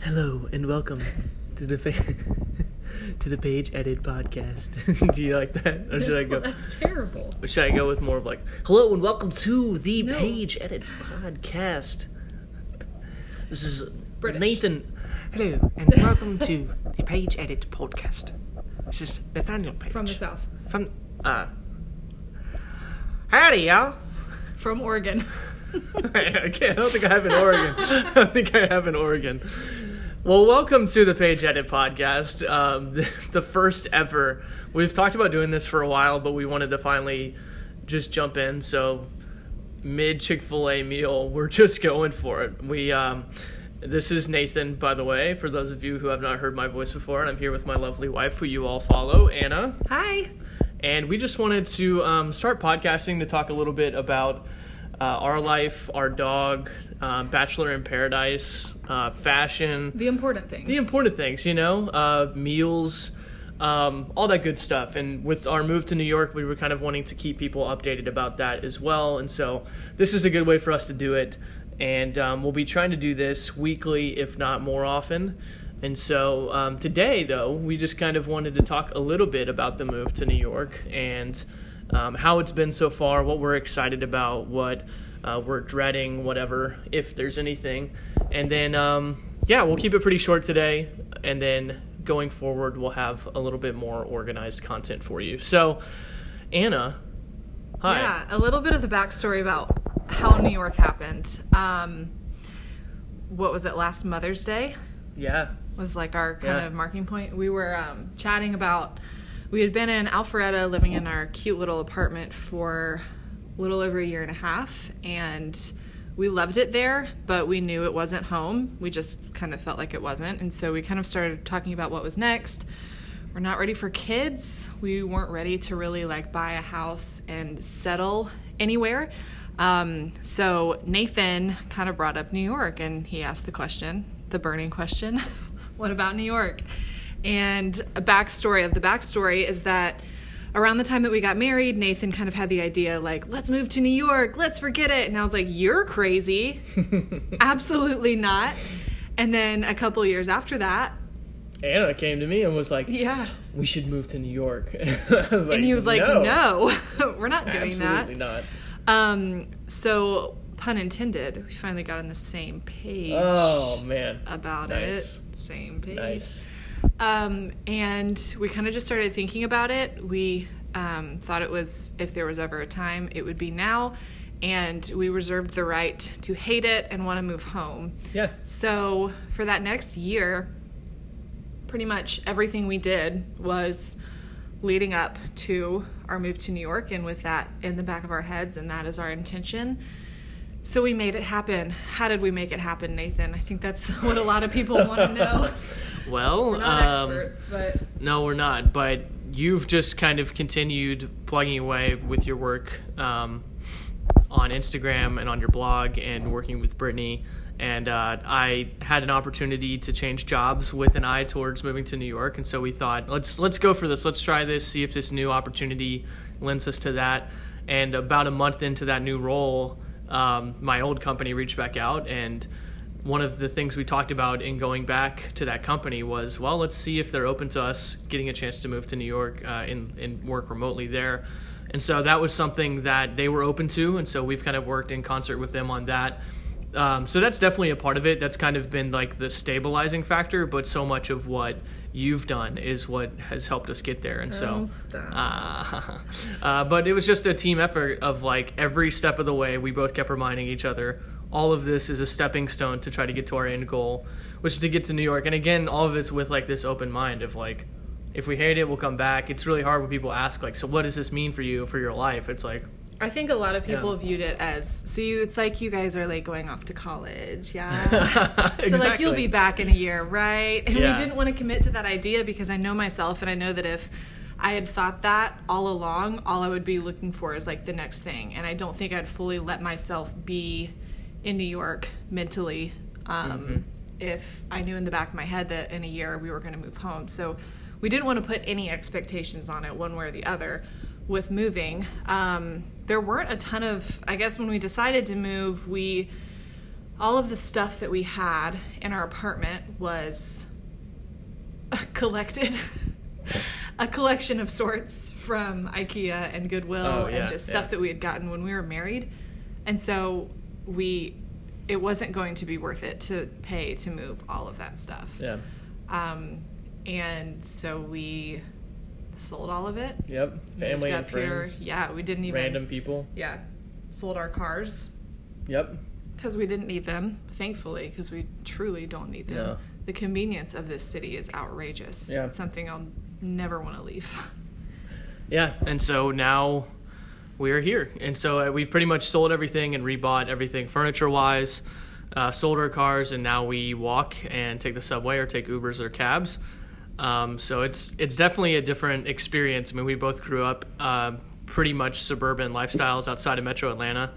Hello and welcome to the fa- to the Page Edit podcast. Do you like that, or should I go? That's terrible. Or should I go with more of like, hello and welcome to the No. Page Edit podcast? This is British. Nathan. Hello and welcome to the Page Edit podcast. This is Nathaniel Page From the south. From uh, howdy y'all. From Oregon. I can't. I don't think I have an Oregon. I don't think I have an Oregon. Well, welcome to the Page Edit podcast, um, the, the first ever. We've talked about doing this for a while, but we wanted to finally just jump in. So, mid Chick Fil A meal, we're just going for it. We, um, this is Nathan, by the way, for those of you who have not heard my voice before, and I'm here with my lovely wife, who you all follow, Anna Hi. and we just wanted to um, start podcasting to talk a little bit about uh, our life, our dog, um, Bachelor in Paradise, uh, fashion, The important things. the important things, you know, uh, meals, um, all that good stuff. And with our move to New York, we were kind of wanting to keep people updated about that as well. And so this is a good way for us to do it. And um, we'll be trying to do this weekly, if not more often. And so um, today, though, we just kind of wanted to talk a little bit about the move to New York and um, how it's been so far, what we're excited about, what uh, we're dreading, whatever, if there's anything. And then, um, yeah, we'll keep it pretty short today. And then going forward, we'll have a little bit more organized content for you. So, Anna, hi. Yeah, a little bit of the backstory about how New York happened. Um, what was it, last Mother's Day? Yeah. was like our kind Yeah. of marking point. We were um, chatting about we had been in Alpharetta living in our cute little apartment for little over a year and a half and we loved it there, but we knew it wasn't home. We just kind of felt like it wasn't. And so we kind of started talking about what was next. We're not ready for kids. We weren't ready to really like buy a house and settle anywhere. Um, so Nathan kind of brought up New York and he asked the question, the burning question, what about New York? And a backstory of the backstory is that around the time that we got married, Nathan kind of had the idea like, let's move to New York, let's forget it. And I was like, you're crazy. Absolutely not. And then a couple years after that, Anna came to me and was like, yeah. we should move to New York. I was like, and he was like, no, no, we're not doing absolutely that. Absolutely not. Um, so pun intended, we finally got on the same page Oh, man. about Nice. it. Same page. Nice. Um, and we kind of just started thinking about it. We um, thought it was, if there was ever a time, it would be now. And we reserved the right to hate it and want to move home. Yeah. So for that next year, pretty much everything we did was leading up to our move to New York, and with that in the back of our heads, and that is our intention. So we made it happen. How did we make it happen, Nathan? I think that's what a lot of people want to know. Well, We're not um, experts, but No, we're not. But you've just kind of continued plugging away with your work um, on Instagram and on your blog and working with Brittany. And uh, I had an opportunity to change jobs with an eye towards moving to New York, and so we thought, let's let's go for this. Let's try this. See if this new opportunity lends us to that. And about a month into that new role, um, my old company reached back out and one of the things we talked about in going back to that company was, well, let's see if they're open to us getting a chance to move to New York uh, and, and work remotely there. And so that was something that they were open to, and so we've kind of worked in concert with them on that. Um, so that's definitely a part of it. That's kind of been like the stabilizing factor, but so much of what you've done is what has helped us get there. And so, uh, uh, but it was just a team effort of like every step of the way, we both kept reminding each other all of this is a stepping stone to try to get to our end goal, which is to get to New York. And again, all of it's with like this open mind of like, if we hate it, we'll come back. It's really hard when people ask like, so what does this mean for you for your life? It's like, I think a lot of people Yeah. viewed it as so. You, it's like you guys are like going off to college, yeah. So like you'll be back in a year, right? And Yeah. we didn't want to commit to that idea because I know myself and I know that if I had thought that all along, all I would be looking for is like the next thing. And I don't think I'd fully let myself be in New York mentally um, Mhm. if I knew in the back of my head that in a year we were going to move home. So we didn't want to put any expectations on it one way or the other with moving. Um, there weren't a ton of, I guess when we decided to move, we all of the stuff that we had in our apartment was collected a collection of sorts from IKEA and Goodwill Oh, yeah, and just yeah. stuff that we had gotten when we were married. And so we it wasn't going to be worth it to pay to move all of that stuff. Yeah. Um, and so we sold all of it. Yep. Family and up here. friends. Yeah, we didn't even Random people. Yeah, sold our cars Yep. because we didn't need them. Thankfully, because we truly don't need them. No. The convenience of this city is outrageous. Yeah. It's something I'll never want to leave. Yeah, and so now we're here, and so uh, we've pretty much sold everything and rebought everything furniture-wise, uh, sold our cars, and now we walk and take the subway or take Ubers or cabs. Um, so it's it's definitely a different experience. I mean, we both grew up uh, pretty much suburban lifestyles outside of Metro Atlanta,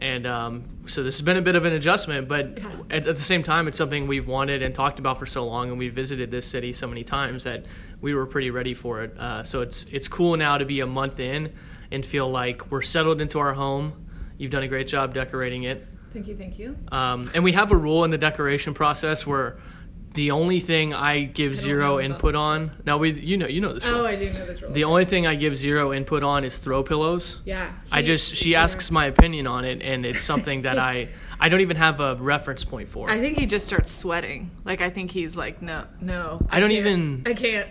and um, so this has been a bit of an adjustment. But Yeah. at, at the same time, it's something we've wanted and talked about for so long, and we visited this city so many times that we were pretty ready for it. Uh, so it's it's cool now to be a month in and feel like we're settled into our home. You've done a great job decorating it, Thank you, thank you. um, and we have a rule in the decoration process where the only thing I give I zero input on. Now we you know you know this rule. Oh, I do know this rule. the only thing I give zero input on is throw pillows. yeah. I just she yeah. asks my opinion on it, and it's something that I I don't even have a reference point for. I think he just starts sweating. Like I think he's like, no, no. I don't can't. even- I can't.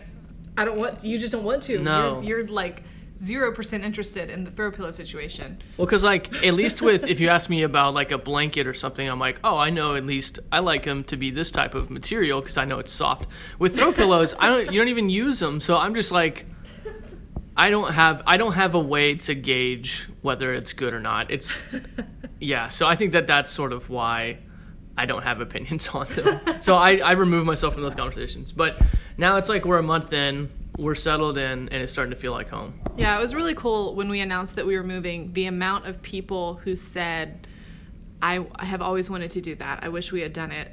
I don't want. You just don't want to. No. You're, you're like zero percent interested in the throw pillow situation. Well, because like at least with if you ask me about like a blanket or something, I'm like, oh, I know at least I like them to be this type of material because I know it's soft. With throw pillows, I don't you don't even use them, so I'm just like, I don't have I don't have a way to gauge whether it's good or not. It's yeah, so I think that that's sort of why I don't have opinions on them. so I I remove myself from those conversations. But now it's like we're a month in, we're settled in, and it's starting to feel like home. Yeah, it was really cool when we announced that we were moving. The amount of people who said, I, I have always wanted to do that. I wish we had done it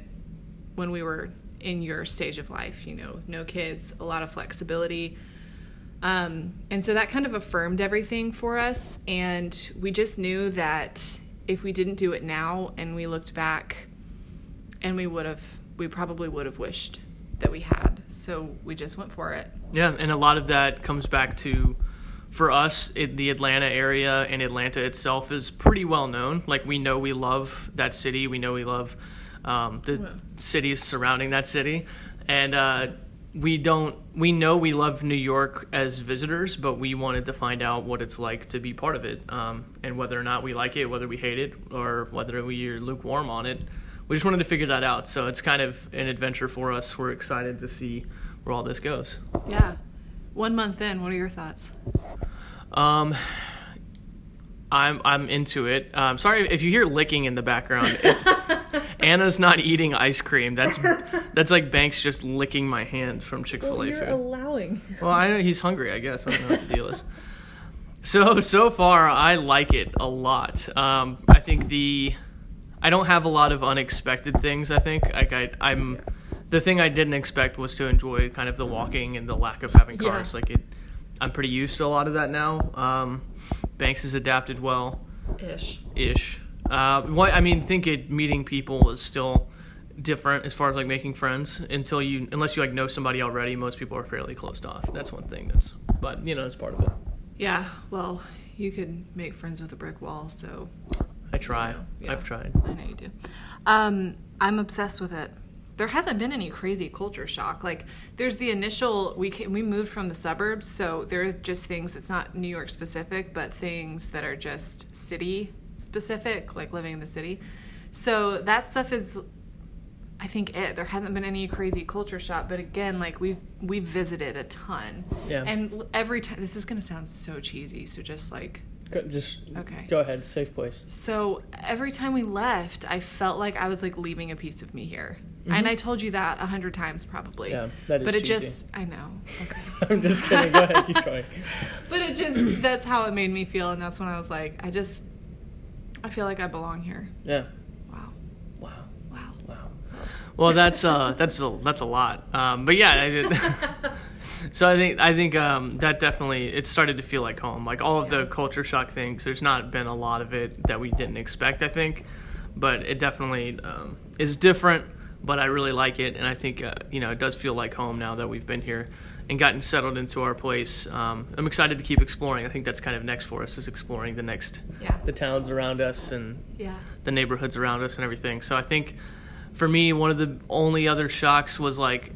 when we were in your stage of life, you know, no kids, a lot of flexibility. Um, and so that kind of affirmed everything for us. And we just knew that if we didn't do it now and we looked back and we would have, we probably would have wished that we had. So we just went for it. Yeah, and a lot of that comes back to, for us, it, the Atlanta area and Atlanta itself is pretty well known. Like we know we love that city. We know we love um, the Yeah. cities surrounding that city, and uh, we don't. We know we love New York as visitors, but we wanted to find out what it's like to be part of it, um, and whether or not we like it, whether we hate it, or whether we are lukewarm on it. We just wanted to figure that out. So it's kind of an adventure for us. We're excited to see where all this goes. Yeah. One month in, what are your thoughts? Um, I'm I'm into it. Um, sorry if you hear licking in the background. It- Anna's not eating ice cream. That's that's like Banks just licking my hand from Chick Fil A food. allowing. Well, I know he's hungry. I guess I don't know what the deal is. So so far, I like it a lot. Um, I think the I don't have a lot of unexpected things. I think like I I'm the thing I didn't expect was to enjoy kind of the walking and the lack of having Yeah. cars. Like it, I'm pretty used to a lot of that now. Um, Banks has adapted well Ish. ish. Uh, what I mean, think it meeting people is still different as far as like making friends until you unless you like know somebody already. Most people are fairly closed off. That's one thing. That's but you know it's part of it. Yeah, well, you could make friends with a brick wall, so I try. Yeah. I've tried. I know you do. Um, I'm obsessed with it. There hasn't been any crazy culture shock. Like, there's the initial we came, we moved from the suburbs, so there are just things. It's not New York specific, but things that are just city specific, like living in the city. So that stuff is, I think, it. There hasn't been any crazy culture shock, but again, like we've we've visited a ton, Yeah. and every time this is gonna sound so cheesy. So just like Go, just Okay. Go ahead. Safe place. so every time we left, I felt like I was like leaving a piece of me here. And I told you that a hundred times probably. Mm-hmm. Yeah, that is But it cheesy. just I know. Okay. I'm just kidding. Go ahead. Keep going. but it just that's how it made me feel and that's when I was like, I just I feel like I belong here. Yeah. Wow. Wow. Wow. Wow. Well, that's uh, that's a that's a lot. Um, but yeah, I did. so I think I think um, that definitely it started to feel like home. Like all of the culture shock things, there's not been a lot of it that we didn't expect. I think, but it definitely um, is different. But I really like it, and I think uh, you know it does feel like home now that we've been here and gotten settled into our place. Um, I'm excited to keep exploring. I think that's kind of next for us is exploring the next Yeah. the towns around us and Yeah. the neighborhoods around us and everything. So I think for me, one of the only other shocks was like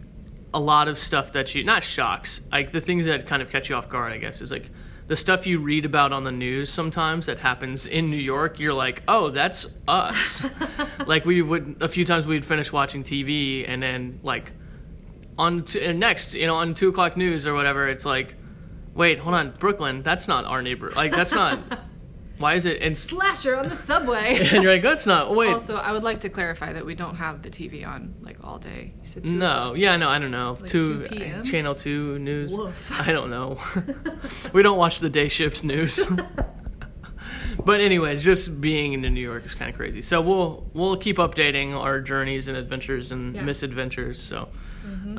a lot of stuff that you not shocks, like the things that kind of catch you off guard. I guess is like the stuff you read about on the news sometimes that happens in New York. You're like, oh, that's us. like we would a few times we'd finish watching TV and then like on to, next, you know, on two o'clock news or whatever, it's like. Wait, hold on, Brooklyn. That's not our neighbor. Like, that's not. Why is it? And Slasher on the subway. and you're like, that's not. Wait, also, I would like to clarify that we don't have the TV on like all day. You said two no, yeah, no, I don't know. Like two, 2 p.m.? channel two news. Woof. I don't know. we don't watch the day shift news. but anyways, just being in New York is kind of crazy. So we'll we'll keep updating our journeys and adventures and Yeah. Mm-hmm. misadventures. So,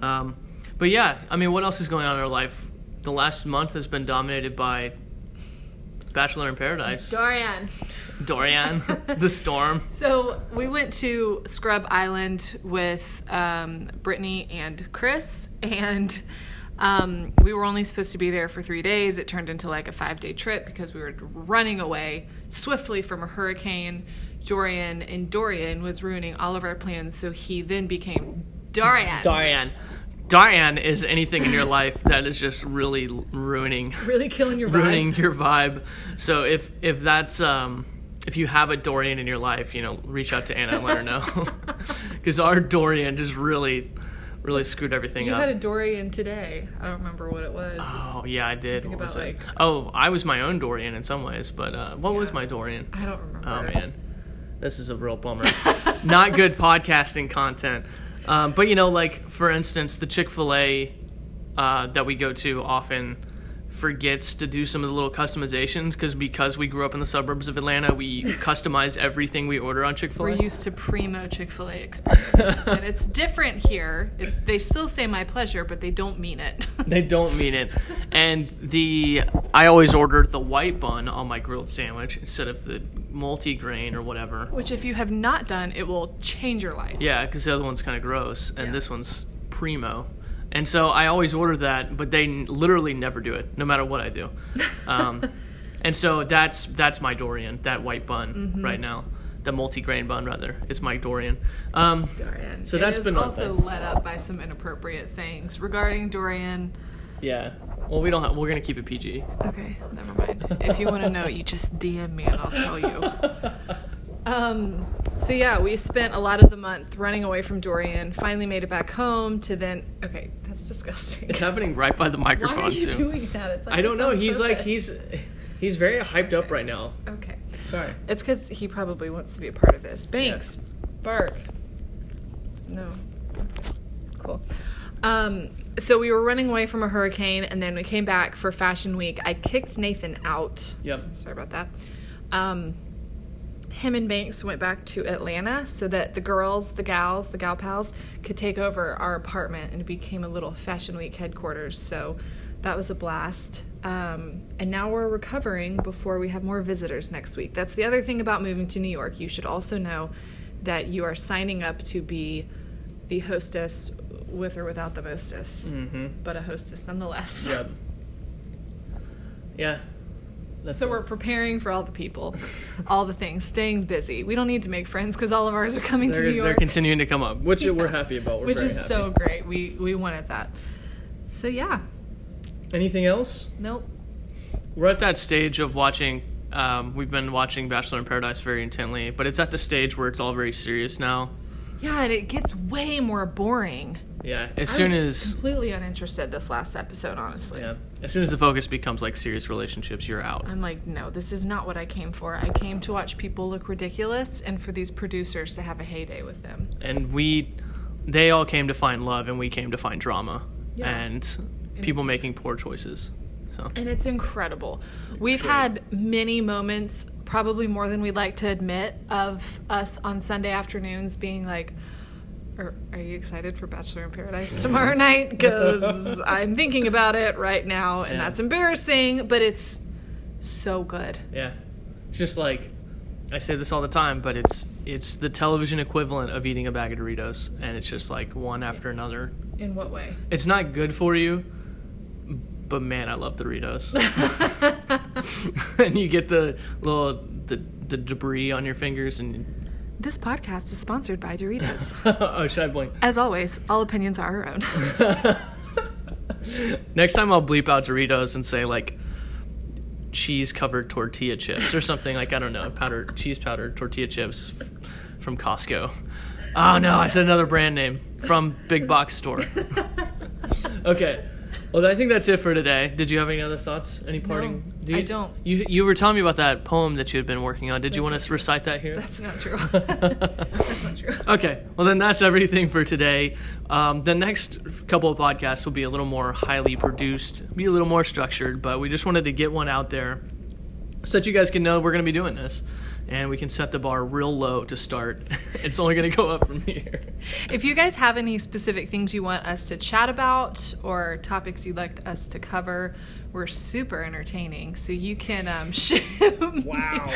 um, but yeah, I mean, what else is going on in our life? The last month has been dominated by Bachelor in Paradise, Dorian. Dorian, the storm. So we went to Scrub Island with um, Brittany and Chris, and um, we were only supposed to be there for three days. It turned into like a five day trip because we were running away swiftly from a hurricane. Dorian and Dorian was ruining all of our plans, so he then became Dorian. Dorian. Dorian is anything in your life that is just really ruining Really killing your vibe. ruining your vibe. So if if that's um if you have a Dorian in your life, you know, reach out to Anna and let her know. Because our Dorian just really, really screwed everything You up. You had a Dorian today. I don't remember what it was. oh yeah, I did. Something What was it? like- oh, I was my own Dorian in some ways, but uh, what was my Dorian? I don't remember. Oh man, this is a real bummer. Not good podcasting content. Um, but you know, like for instance, the Chick Fil A uh, that we go to often forgets to do some of the little customizations because because we grew up in the suburbs of Atlanta, we customize everything we order on Chick Fil A. We're used to primo Chick Fil A experiences, and it's different here. It's they still say my pleasure, but they don't mean it. They don't mean it. And the I always order the white bun on my grilled sandwich instead of the multi-grain or whatever. Which, if you have not done, it will change your life. Yeah, because the other one's kind of gross, and Yeah. this one's primo. And so I always order that, but they n- literally never do it, no matter what I do. Um, and so that's that's my Dorian, that white bun Mm-hmm. right now, the multi-grain bun rather. It's my Dorian. Um, Dorian. So It that's is been also led up by some inappropriate sayings regarding Dorian. yeah. Well, we don't. Have, we're gonna keep it PG. Okay, never mind. if you want to know, you just DM me and I'll tell you. Um, so yeah, we spent a lot of the month running away from Dorian. Finally made it back home to then. Okay, that's disgusting. It's happening right by the microphone Why microphone are you too. doing that? It's like I don't it's know. on He's like purpose. he's he's very hyped up right now. Okay. Sorry. It's because he probably wants to be a part of this. Banks, bark. No. Cool. Um, so we were running away from a hurricane, and then we came back for Fashion Week. I kicked Nathan out. Yep. Sorry about that. Um, him and Banks went back to Atlanta so that the girls, the gals, the gal pals could take over our apartment, and it became a little Fashion Week headquarters. So that was a blast. Um, and now we're recovering before we have more visitors next week. That's the other thing about moving to New York. You should also know that you are signing up to be the hostess with or without the mostess, Mm-hmm. but a hostess nonetheless. Yep. Yeah. That's So we're preparing for all the people, all the things, staying busy. We don't need to make friends because all of ours are coming to they're, New they're continuing to come up, which Yeah. we're happy about. We're which is happy. so great. We we wanted that. So yeah, Anything else? nope. We're at that stage of watching. Um, we've been watching Bachelor in Paradise very intently, but it's at the stage where it's all very serious now. Yeah, and it gets way more boring. Yeah. As I soon as completely uninterested this last episode, honestly. yeah, as soon as the focus becomes like serious relationships, you're out. I'm like, no, this is not what I came for. I came to watch people look ridiculous and for these producers to have a heyday with them. And we, they all came to find love, and we came to find drama Yeah. and people making poor choices. So And it's incredible. We've great. had many moments, probably more than we'd like to admit, of us on Sunday afternoons being like, are, are you excited for Bachelor in Paradise tomorrow night? Because I'm thinking about it right now, and Yeah. that's embarrassing, but it's so good. yeah, it's just like I say this all the time, but it's it's the television equivalent of eating a bag of Doritos, and it's just like one after another. In what way? It's not good for you, but man, I love Doritos. and you get the little the, the debris on your fingers, and This podcast is sponsored by Doritos. oh, should I blink? As always, all opinions are our own. Next time I'll bleep out Doritos and say like cheese covered tortilla chips or something like I don't know powdered cheese powdered tortilla chips from Costco. Oh no, I said another brand name from big box store. okay. Well, I think that's it for today. Did you have any other thoughts? Any parting? No, I you, don't. You you were telling me about that poem that you had been working on. Did you want to recite that here? That's not true. That's not true. Okay, well then that's everything for today. Um, the next couple of podcasts will be a little more highly produced, be a little more structured, but we just wanted to get one out there so that you guys can know we're going to be doing this, and we can set the bar real low to start. it's only going to go up from here. If you guys have any specific things you want us to chat about or topics you'd like us to cover, we're super entertaining. So you can um, shoot. Wow.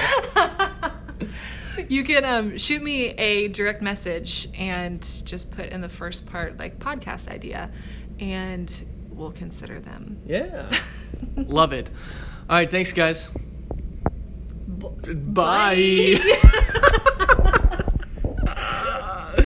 you can um, shoot me a direct message and just put in the first part like podcast idea, and we'll consider them. Yeah, love it. All right, thanks guys. B- Bye. Bye.